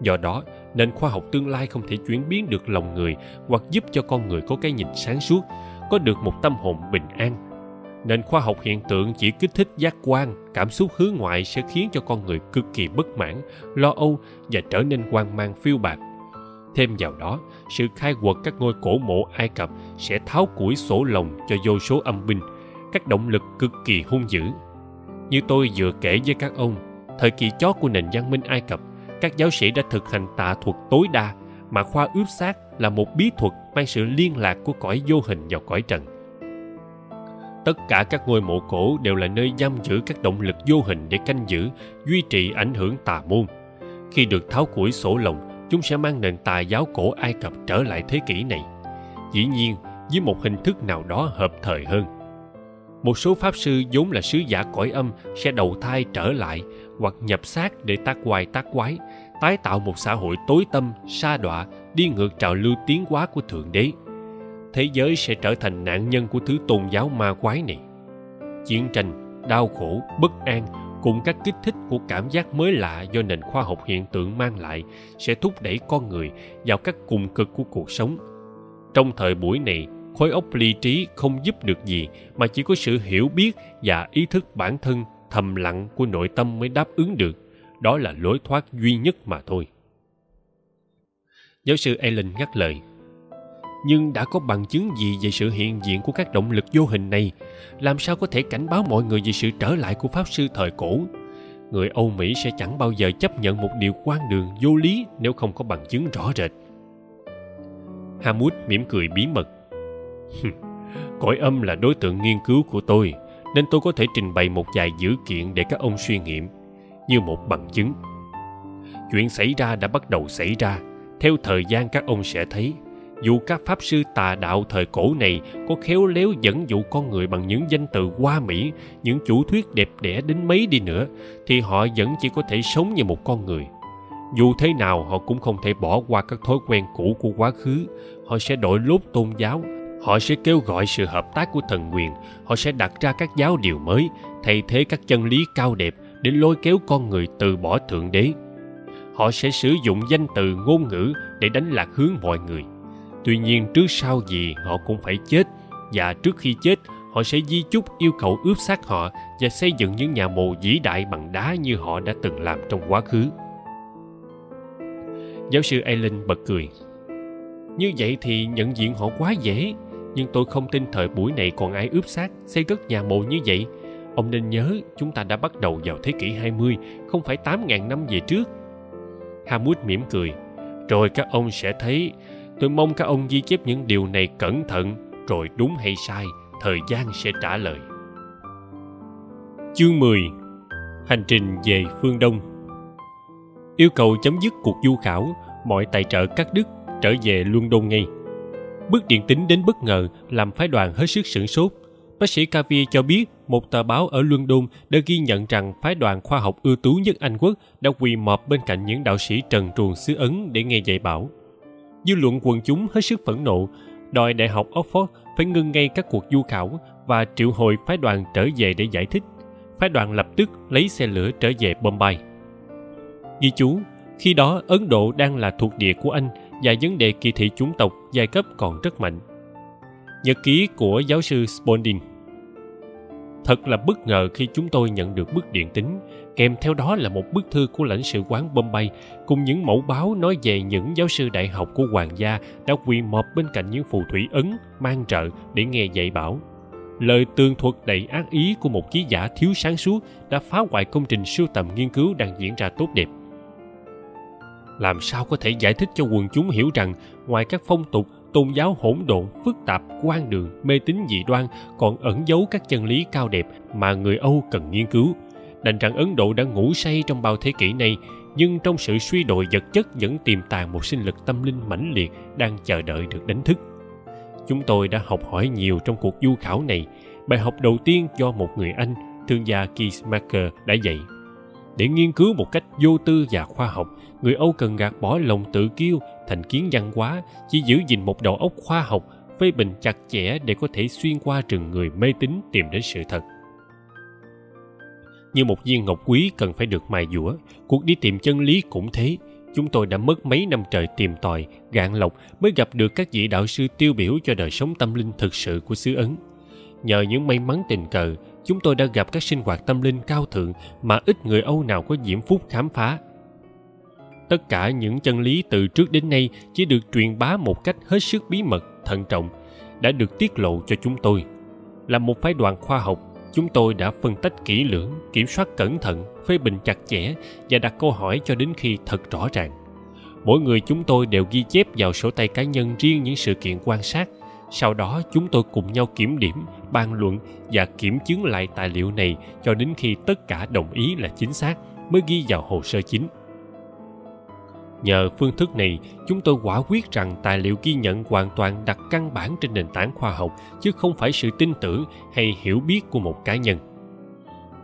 do đó nền khoa học tương lai không thể chuyển biến được lòng người hoặc giúp cho con người có cái nhìn sáng suốt, có được một tâm hồn bình an. Nền khoa học hiện tượng chỉ kích thích giác quan, cảm xúc hướng ngoại sẽ khiến cho con người cực kỳ bất mãn, lo âu và trở nên hoang mang phiêu bạt. Thêm vào đó, sự khai quật các ngôi cổ mộ ai cập sẽ tháo củi sổ lồng cho vô số âm binh, các động lực cực kỳ hung dữ. Như tôi vừa kể với các ông, thời kỳ chót của nền văn minh ai cập các giáo sĩ đã thực hành tà thuật tối đa, mà khoa ướp xác là một bí thuật mang sự liên lạc của cõi vô hình vào cõi trần. Tất cả các ngôi mộ cổ đều là nơi giam giữ các động lực vô hình để canh giữ, duy trì ảnh hưởng tà môn. Khi được tháo củi sổ lồng, chúng sẽ mang nền tà giáo cổ ai cập trở lại thế kỷ này. Dĩ nhiên, với một hình thức nào đó hợp thời hơn. Một số pháp sư vốn là sứ giả cõi âm sẽ đầu thai trở lại hoặc nhập xác để tác quái tác quái tái tạo một xã hội tối tâm, sa đọa, đi ngược trào lưu tiến hóa của thượng đế. Thế giới sẽ trở thành nạn nhân của thứ tôn giáo ma quái này. Chiến tranh, đau khổ, bất an cùng các kích thích của cảm giác mới lạ do nền khoa học hiện tượng mang lại sẽ thúc đẩy con người vào các cùng cực của cuộc sống. Trong thời buổi này, khối óc ly trí không giúp được gì mà chỉ có sự hiểu biết và ý thức bản thân thầm lặng của nội tâm mới đáp ứng được đó là lối thoát duy nhất mà thôi. Giáo sư Ellen ngắt lời, nhưng đã có bằng chứng gì về sự hiện diện của các động lực vô hình này? Làm sao có thể cảnh báo mọi người về sự trở lại của pháp sư thời cổ? Người âu mỹ sẽ chẳng bao giờ chấp nhận một điều quan đường vô lý nếu không có bằng chứng rõ rệt. Hamut mỉm cười bí mật cõi âm là đối tượng nghiên cứu của tôi, nên tôi có thể trình bày một vài dữ kiện để các ông suy nghiệm như một bằng chứng. Chuyện xảy ra đã bắt đầu xảy ra. Theo thời gian các ông sẽ thấy, dù các pháp sư tà đạo thời cổ này có khéo léo dẫn dụ con người bằng những danh từ hoa mỹ, những chủ thuyết đẹp đẽ đến mấy đi nữa, thì họ vẫn chỉ có thể sống như một con người. Dù thế nào, họ cũng không thể bỏ qua các thói quen cũ của quá khứ. Họ sẽ đổi lốt tôn giáo. Họ sẽ kêu gọi sự hợp tác của thần quyền. Họ sẽ đặt ra các giáo điều mới. Thay thế các chân lý cao đẹp để lôi kéo con người từ bỏ thượng đế. Họ sẽ sử dụng danh từ ngôn ngữ để đánh lạc hướng mọi người. Tuy nhiên, trước sau gì họ cũng phải chết, và trước khi chết, họ sẽ di chúc yêu cầu ướp xác họ và xây dựng những nhà mồ vĩ đại bằng đá như họ đã từng làm trong quá khứ. Giáo sư allen bật cười. Như vậy thì nhận diện họ quá dễ, nhưng tôi không tin thời buổi này còn ai ướp xác, xây cất nhà mộ như vậy ông nên nhớ chúng ta đã bắt đầu vào thế kỷ 20, không phải 8.000 năm về trước. Hamud mỉm cười. Rồi các ông sẽ thấy, tôi mong các ông ghi chép những điều này cẩn thận, rồi đúng hay sai, thời gian sẽ trả lời. Chương 10 Hành trình về phương Đông Yêu cầu chấm dứt cuộc du khảo, mọi tài trợ cắt đứt, trở về London ngay. Bước điện tính đến bất ngờ làm phái đoàn hết sức sửng sốt. Bác sĩ kavi cho biết một tờ báo ở London đã ghi nhận rằng phái đoàn khoa học ưu tú nhất Anh quốc đã quỳ mọp bên cạnh những đạo sĩ trần truồng xứ Ấn để nghe dạy bảo. Dư luận quần chúng hết sức phẫn nộ, đòi Đại học Oxford phải ngưng ngay các cuộc du khảo và triệu hồi phái đoàn trở về để giải thích. Phái đoàn lập tức lấy xe lửa trở về Bombay. Ghi chú, khi đó Ấn Độ đang là thuộc địa của Anh và vấn đề kỳ thị chủng tộc giai cấp còn rất mạnh. Nhật ký của giáo sư Sponding Thật là bất ngờ khi chúng tôi nhận được bức điện tín, kèm theo đó là một bức thư của lãnh sự quán Bombay cùng những mẫu báo nói về những giáo sư đại học của hoàng gia đã quỳ mọp bên cạnh những phù thủy ấn mang trợ để nghe dạy bảo. Lời tường thuật đầy ác ý của một ký giả thiếu sáng suốt đã phá hoại công trình sưu tầm nghiên cứu đang diễn ra tốt đẹp. Làm sao có thể giải thích cho quần chúng hiểu rằng ngoài các phong tục tôn giáo hỗn độn, phức tạp quan đường, mê tín dị đoan còn ẩn giấu các chân lý cao đẹp mà người âu cần nghiên cứu. Đành rằng ấn độ đã ngủ say trong bao thế kỷ này, nhưng trong sự suy đồi vật chất vẫn tiềm tàng một sinh lực tâm linh mãnh liệt đang chờ đợi được đánh thức. Chúng tôi đã học hỏi nhiều trong cuộc du khảo này. Bài học đầu tiên do một người anh, thương gia keith marker đã dạy. Để nghiên cứu một cách vô tư và khoa học người âu cần gạt bỏ lòng tự kiêu, thành kiến văn hóa, chỉ giữ gìn một đầu óc khoa học, phê bình chặt chẽ để có thể xuyên qua rừng người mê tín tìm đến sự thật. Như một viên ngọc quý cần phải được mài dũa, cuộc đi tìm chân lý cũng thế. Chúng tôi đã mất mấy năm trời tìm tòi, gạn lọc mới gặp được các vị đạo sư tiêu biểu cho đời sống tâm linh thực sự của xứ ấn. Nhờ những may mắn tình cờ, chúng tôi đã gặp các sinh hoạt tâm linh cao thượng mà ít người âu nào có diễm phúc khám phá tất cả những chân lý từ trước đến nay chỉ được truyền bá một cách hết sức bí mật, thận trọng, đã được tiết lộ cho chúng tôi. Là một phái đoàn khoa học, chúng tôi đã phân tách kỹ lưỡng, kiểm soát cẩn thận, phê bình chặt chẽ và đặt câu hỏi cho đến khi thật rõ ràng. Mỗi người chúng tôi đều ghi chép vào sổ tay cá nhân riêng những sự kiện quan sát. Sau đó, chúng tôi cùng nhau kiểm điểm, bàn luận và kiểm chứng lại tài liệu này cho đến khi tất cả đồng ý là chính xác, mới ghi vào hồ sơ chính nhờ phương thức này, chúng tôi quả quyết rằng tài liệu ghi nhận hoàn toàn đặt căn bản trên nền tảng khoa học, chứ không phải sự tin tưởng hay hiểu biết của một cá nhân.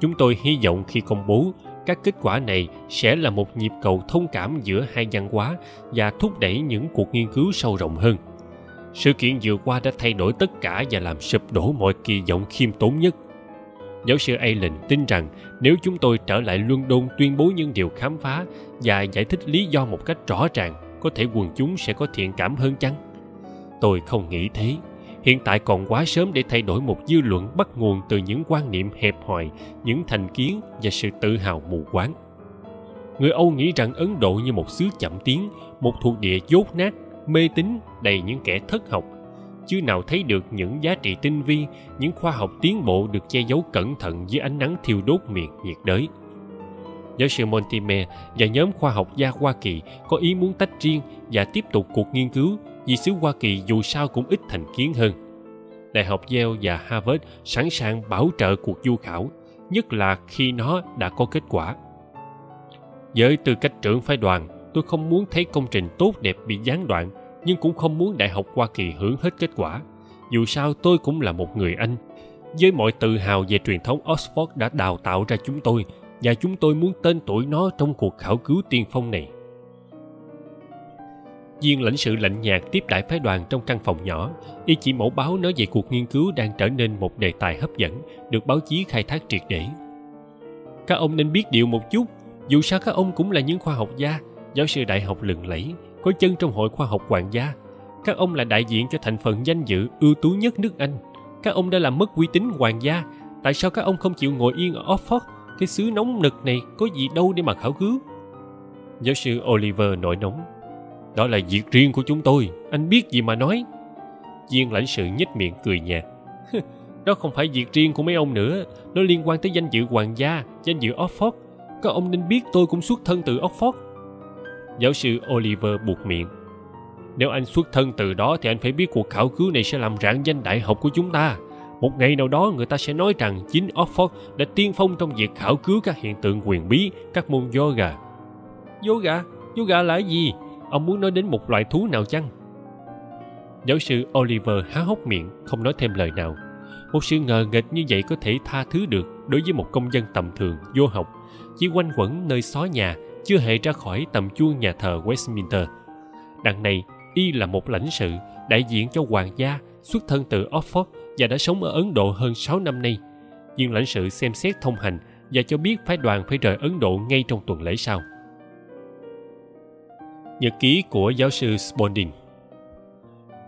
Chúng tôi hy vọng khi công bố, các kết quả này sẽ là một nhịp cầu thông cảm giữa hai văn hóa và thúc đẩy những cuộc nghiên cứu sâu rộng hơn. Sự kiện vừa qua đã thay đổi tất cả và làm sụp đổ mọi kỳ vọng khiêm tốn nhất giáo sư Allen tin rằng nếu chúng tôi trở lại London tuyên bố những điều khám phá và giải thích lý do một cách rõ ràng, có thể quần chúng sẽ có thiện cảm hơn chăng? Tôi không nghĩ thế. Hiện tại còn quá sớm để thay đổi một dư luận bắt nguồn từ những quan niệm hẹp hòi, những thành kiến và sự tự hào mù quáng. Người Âu nghĩ rằng Ấn Độ như một xứ chậm tiến, một thuộc địa dốt nát, mê tín, đầy những kẻ thất học chứ nào thấy được những giá trị tinh vi những khoa học tiến bộ được che giấu cẩn thận dưới ánh nắng thiêu đốt miền nhiệt đới giáo sư Montimer và nhóm khoa học gia Hoa Kỳ có ý muốn tách riêng và tiếp tục cuộc nghiên cứu vì xứ Hoa Kỳ dù sao cũng ít thành kiến hơn. Đại học Yale và Harvard sẵn sàng bảo trợ cuộc du khảo, nhất là khi nó đã có kết quả. Với tư cách trưởng phái đoàn, tôi không muốn thấy công trình tốt đẹp bị gián đoạn nhưng cũng không muốn đại học hoa kỳ hưởng hết kết quả. Dù sao, tôi cũng là một người anh. Với mọi tự hào về truyền thống oxford đã đào tạo ra chúng tôi, và chúng tôi muốn tên tuổi nó trong cuộc khảo cứu tiên phong này. Viên lãnh sự lạnh nhạt tiếp đại phái đoàn trong căn phòng nhỏ. Y chỉ mẫu báo nói về cuộc nghiên cứu đang trở nên một đề tài hấp dẫn, được báo chí khai thác triệt để. Các ông nên biết điều một chút. Dù sao, các ông cũng là những khoa học gia. Giáo sư đại học lừng lẫy có chân trong hội khoa học hoàng gia. Các ông là đại diện cho thành phần danh dự ưu tú nhất nước anh. Các ông đã làm mất uy tín hoàng gia. Tại sao các ông không chịu ngồi yên ở oxford? Cái xứ nóng nực này có gì đâu để mà khảo cứu? Giáo sư oliver nổi nóng. Đó là việc riêng của chúng tôi. Anh biết gì mà nói. Viên lãnh sự nhếch miệng cười nhạt. [LAUGHS] Đó không phải việc riêng của mấy ông nữa. Nó liên quan tới danh dự hoàng gia, danh dự oxford. Các ông nên biết tôi cũng xuất thân từ oxford. Giáo sư Oliver buộc miệng. Nếu anh xuất thân từ đó thì anh phải biết cuộc khảo cứu này sẽ làm rạng danh đại học của chúng ta. Một ngày nào đó người ta sẽ nói rằng chính Oxford đã tiên phong trong việc khảo cứu các hiện tượng quyền bí, các môn yoga. Yoga? Yoga là gì? Ông muốn nói đến một loại thú nào chăng? Giáo sư Oliver há hốc miệng, không nói thêm lời nào. Một sự ngờ nghệch như vậy có thể tha thứ được đối với một công dân tầm thường, vô học, chỉ quanh quẩn nơi xó nhà chưa hề ra khỏi tầm chuông nhà thờ Westminster. Đằng này, y là một lãnh sự, đại diện cho hoàng gia, xuất thân từ Oxford và đã sống ở Ấn Độ hơn 6 năm nay. Nhưng lãnh sự xem xét thông hành và cho biết phái đoàn phải rời Ấn Độ ngay trong tuần lễ sau. Nhật ký của giáo sư Sponding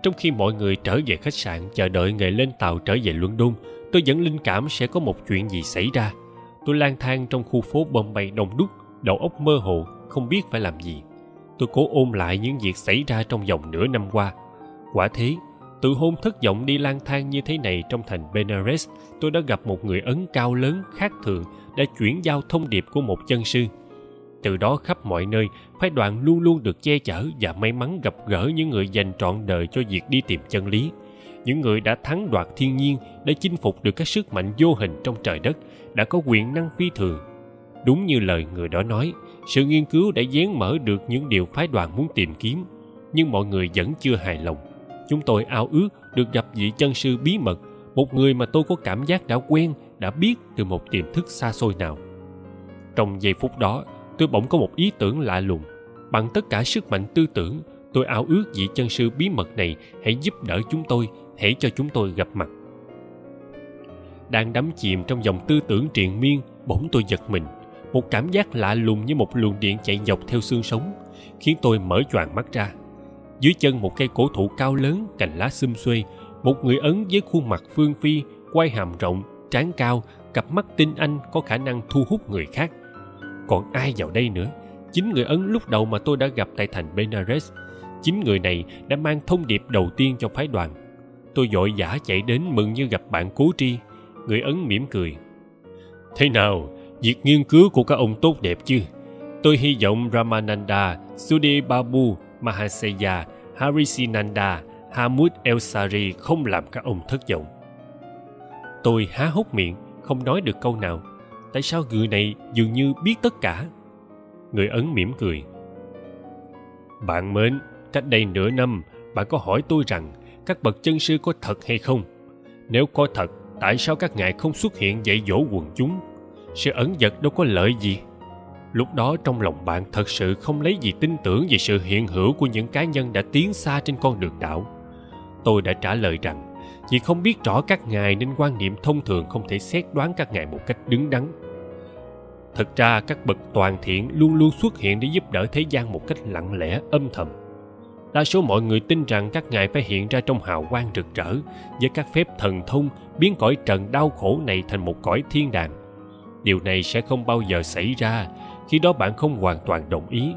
Trong khi mọi người trở về khách sạn chờ đợi ngày lên tàu trở về London, tôi vẫn linh cảm sẽ có một chuyện gì xảy ra. Tôi lang thang trong khu phố Bombay đông đúc đầu óc mơ hồ, không biết phải làm gì. Tôi cố ôm lại những việc xảy ra trong vòng nửa năm qua. Quả thế tự hôn thất vọng đi lang thang như thế này trong thành benares, tôi đã gặp một người ấn cao lớn khác thường đã chuyển giao thông điệp của một chân sư. Từ đó khắp mọi nơi, phái đoàn luôn luôn được che chở và may mắn gặp gỡ những người dành trọn đời cho việc đi tìm chân lý. Những người đã thắng đoạt thiên nhiên, đã chinh phục được các sức mạnh vô hình trong trời đất, đã có quyền năng phi thường đúng như lời người đó nói, sự nghiên cứu đã dán mở được những điều phái đoàn muốn tìm kiếm. Nhưng mọi người vẫn chưa hài lòng. Chúng tôi ao ước được gặp vị chân sư bí mật, một người mà tôi có cảm giác đã quen, đã biết từ một tiềm thức xa xôi nào. Trong giây phút đó, tôi bỗng có một ý tưởng lạ lùng. Bằng tất cả sức mạnh tư tưởng, tôi ao ước vị chân sư bí mật này hãy giúp đỡ chúng tôi, hãy cho chúng tôi gặp mặt. Đang đắm chìm trong dòng tư tưởng triền miên, bỗng tôi giật mình một cảm giác lạ lùng như một luồng điện chạy dọc theo xương sống, khiến tôi mở choàng mắt ra. Dưới chân một cây cổ thụ cao lớn, cành lá xum xuê, một người ấn với khuôn mặt phương phi, quai hàm rộng, trán cao, cặp mắt tinh anh có khả năng thu hút người khác. Còn ai vào đây nữa? Chính người ấn lúc đầu mà tôi đã gặp tại thành benares. Chính người này đã mang thông điệp đầu tiên cho phái đoàn. Tôi vội vã chạy đến mừng như gặp bạn cố tri. Người ấn mỉm cười. Thế nào? Việc nghiên cứu của các ông tốt đẹp chứ? Tôi hy vọng ramananda sudebabu mahasaya, harisinanda hamud elsari không làm các ông thất vọng. Tôi há hốc miệng, không nói được câu nào. Tại sao người này dường như biết tất cả? Người ấn mỉm cười. Bạn mến, cách đây nửa năm, bạn có hỏi tôi rằng các bậc chân sư có thật hay không? Nếu có thật, tại sao các ngài không xuất hiện dạy dỗ quần chúng? Sự ẩn vật đâu có lợi gì. Lúc đó trong lòng bạn thật sự không lấy gì tin tưởng về sự hiện hữu của những cá nhân đã tiến xa trên con đường đạo tôi đã trả lời rằng, vì không biết rõ các ngài nên quan niệm thông thường không thể xét đoán các ngài một cách đứng đắn. Thực ra các bậc toàn thiện luôn luôn xuất hiện để giúp đỡ thế gian một cách lặng lẽ, âm thầm. Đa số mọi người tin rằng các ngài phải hiện ra trong hào quang rực rỡ, với các phép thần thông biến cõi trần đau khổ này thành một cõi thiên đàng điều này sẽ không bao giờ xảy ra. Khi đó bạn không hoàn toàn đồng ý.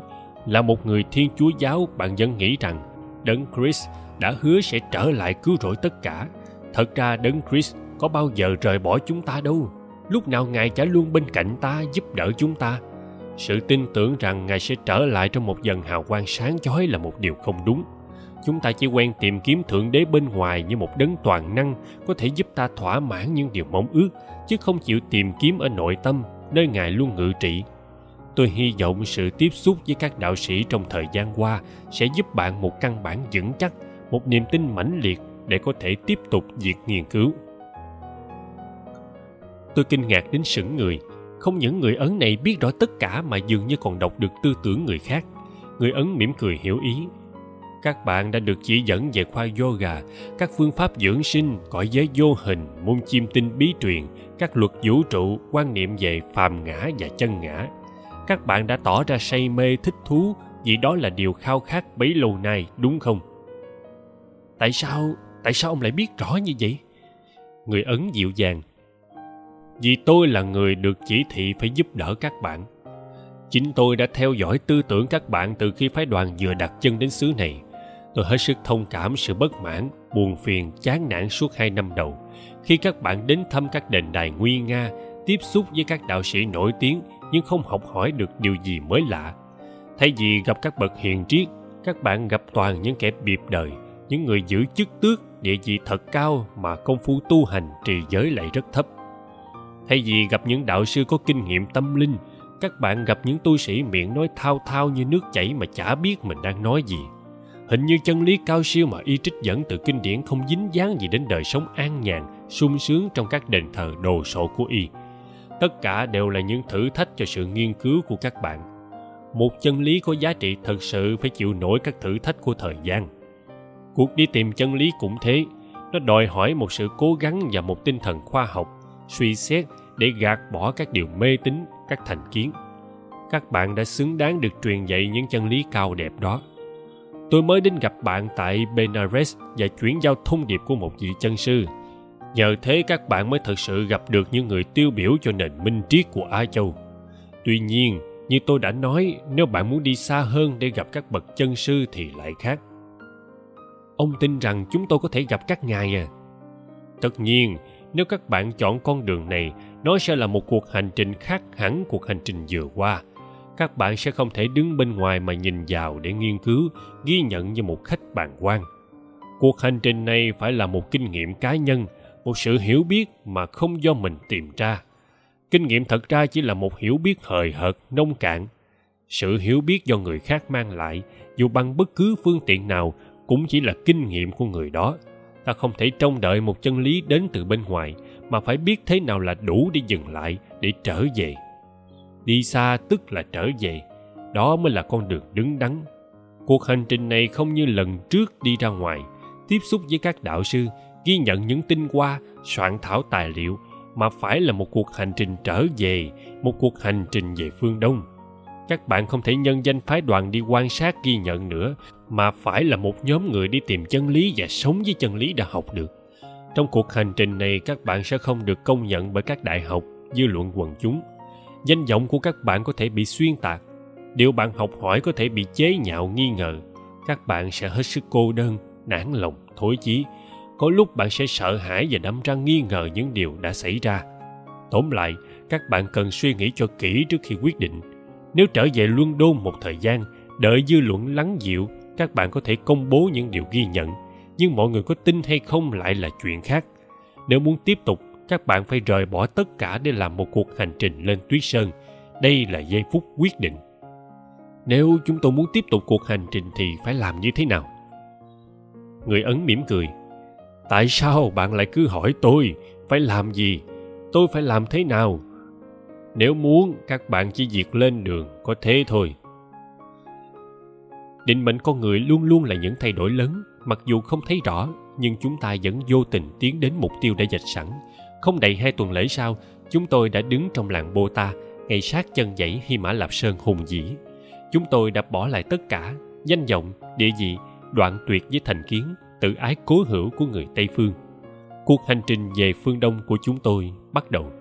Là một người thiên chúa giáo, bạn vẫn nghĩ rằng đấng chris đã hứa sẽ trở lại cứu rỗi tất cả. Thật ra đấng chris có bao giờ rời bỏ chúng ta đâu. Lúc nào ngài chả luôn bên cạnh ta, giúp đỡ chúng ta. Sự tin tưởng rằng ngài sẽ trở lại trong một dần hào quang sáng chói là một điều không đúng chúng ta chỉ quen tìm kiếm thượng đế bên ngoài như một đấng toàn năng, có thể giúp ta thỏa mãn những điều mong ước, chứ không chịu tìm kiếm ở nội tâm, nơi ngài luôn ngự trị. Tôi hy vọng sự tiếp xúc với các đạo sĩ trong thời gian qua sẽ giúp bạn một căn bản vững chắc, một niềm tin mãnh liệt để có thể tiếp tục việc nghiên cứu. Tôi kinh ngạc đến sững người. Không những người ấn này biết rõ tất cả mà dường như còn đọc được tư tưởng người khác. Người ấn mỉm cười hiểu ý các bạn đã được chỉ dẫn về khoa yoga, các phương pháp dưỡng sinh, cõi giới vô hình, môn chiêm tinh bí truyền, các luật vũ trụ, quan niệm về phàm ngã và chân ngã. Các bạn đã tỏ ra say mê, thích thú vì đó là điều khao khát bấy lâu nay, đúng không? Tại sao tại sao ông lại biết rõ như vậy? Người ấn dịu dàng. Vì tôi là người được chỉ thị phải giúp đỡ các bạn. Chính tôi đã theo dõi tư tưởng các bạn từ khi phái đoàn vừa đặt chân đến xứ này tôi hết sức thông cảm sự bất mãn, buồn phiền, chán nản suốt hai năm đầu. Khi các bạn đến thăm các đền đài nguy nga, tiếp xúc với các đạo sĩ nổi tiếng nhưng không học hỏi được điều gì mới lạ. Thay vì gặp các bậc hiền triết, các bạn gặp toàn những kẻ biệp đời, những người giữ chức tước, địa vị thật cao mà công phu tu hành trì giới lại rất thấp. Thay vì gặp những đạo sư có kinh nghiệm tâm linh, các bạn gặp những tu sĩ miệng nói thao thao như nước chảy mà chả biết mình đang nói gì hình như chân lý cao siêu mà y trích dẫn từ kinh điển không dính dáng gì đến đời sống an nhàn, sung sướng trong các đền thờ đồ sộ của y. Tất cả đều là những thử thách cho sự nghiên cứu của các bạn. Một chân lý có giá trị thật sự phải chịu nổi các thử thách của thời gian. Cuộc đi tìm chân lý cũng thế. Nó đòi hỏi một sự cố gắng và một tinh thần khoa học, suy xét để gạt bỏ các điều mê tín, các thành kiến. Các bạn đã xứng đáng được truyền dạy những chân lý cao đẹp đó tôi mới đến gặp bạn tại benares và chuyển giao thông điệp của một vị chân sư. Nhờ thế các bạn mới thực sự gặp được những người tiêu biểu cho nền minh triết của á châu. Tuy nhiên, như tôi đã nói, nếu bạn muốn đi xa hơn để gặp các bậc chân sư thì lại khác. Ông tin rằng chúng tôi có thể gặp các ngài à? Tất nhiên, nếu các bạn chọn con đường này, nó sẽ là một cuộc hành trình khác hẳn cuộc hành trình vừa qua các bạn sẽ không thể đứng bên ngoài mà nhìn vào để nghiên cứu, ghi nhận như một khách bàn quan. Cuộc hành trình này phải là một kinh nghiệm cá nhân, một sự hiểu biết mà không do mình tìm ra. Kinh nghiệm thật ra chỉ là một hiểu biết hời hợt, nông cạn. Sự hiểu biết do người khác mang lại, dù bằng bất cứ phương tiện nào, cũng chỉ là kinh nghiệm của người đó. Ta không thể trông đợi một chân lý đến từ bên ngoài, mà phải biết thế nào là đủ để dừng lại, để trở về đi xa tức là trở về, đó mới là con đường đứng đắn. Cuộc hành trình này không như lần trước đi ra ngoài, tiếp xúc với các đạo sư, ghi nhận những tinh hoa, soạn thảo tài liệu, mà phải là một cuộc hành trình trở về, một cuộc hành trình về phương đông. Các bạn không thể nhân danh phái đoàn đi quan sát, ghi nhận nữa, mà phải là một nhóm người đi tìm chân lý và sống với chân lý đã học được. Trong cuộc hành trình này, các bạn sẽ không được công nhận bởi các đại học, dư luận quần chúng danh vọng của các bạn có thể bị xuyên tạc. Điều bạn học hỏi có thể bị chế nhạo nghi ngờ. Các bạn sẽ hết sức cô đơn, nản lòng, thối chí. Có lúc bạn sẽ sợ hãi và đâm ra nghi ngờ những điều đã xảy ra. Tóm lại, các bạn cần suy nghĩ cho kỹ trước khi quyết định. Nếu trở về luân đôn một thời gian, đợi dư luận lắng dịu, các bạn có thể công bố những điều ghi nhận. Nhưng mọi người có tin hay không lại là chuyện khác. Nếu muốn tiếp tục các bạn phải rời bỏ tất cả để làm một cuộc hành trình lên tuyết sơn. Đây là giây phút quyết định. Nếu chúng tôi muốn tiếp tục cuộc hành trình thì phải làm như thế nào? Người ấn mỉm cười. Tại sao bạn lại cứ hỏi tôi? Phải làm gì? Tôi phải làm thế nào? Nếu muốn, các bạn chỉ việc lên đường, có thế thôi. Định mệnh con người luôn luôn là những thay đổi lớn. Mặc dù không thấy rõ, nhưng chúng ta vẫn vô tình tiến đến mục tiêu đã dạch sẵn không đầy hai tuần lễ sau, chúng tôi đã đứng trong làng bô ta, ngay sát chân dãy hy mã lạp sơn hùng dĩ. chúng tôi đã bỏ lại tất cả, danh vọng, địa vị, đoạn tuyệt với thành kiến, tự ái cố hữu của người tây phương cuộc hành trình về phương đông của chúng tôi bắt đầu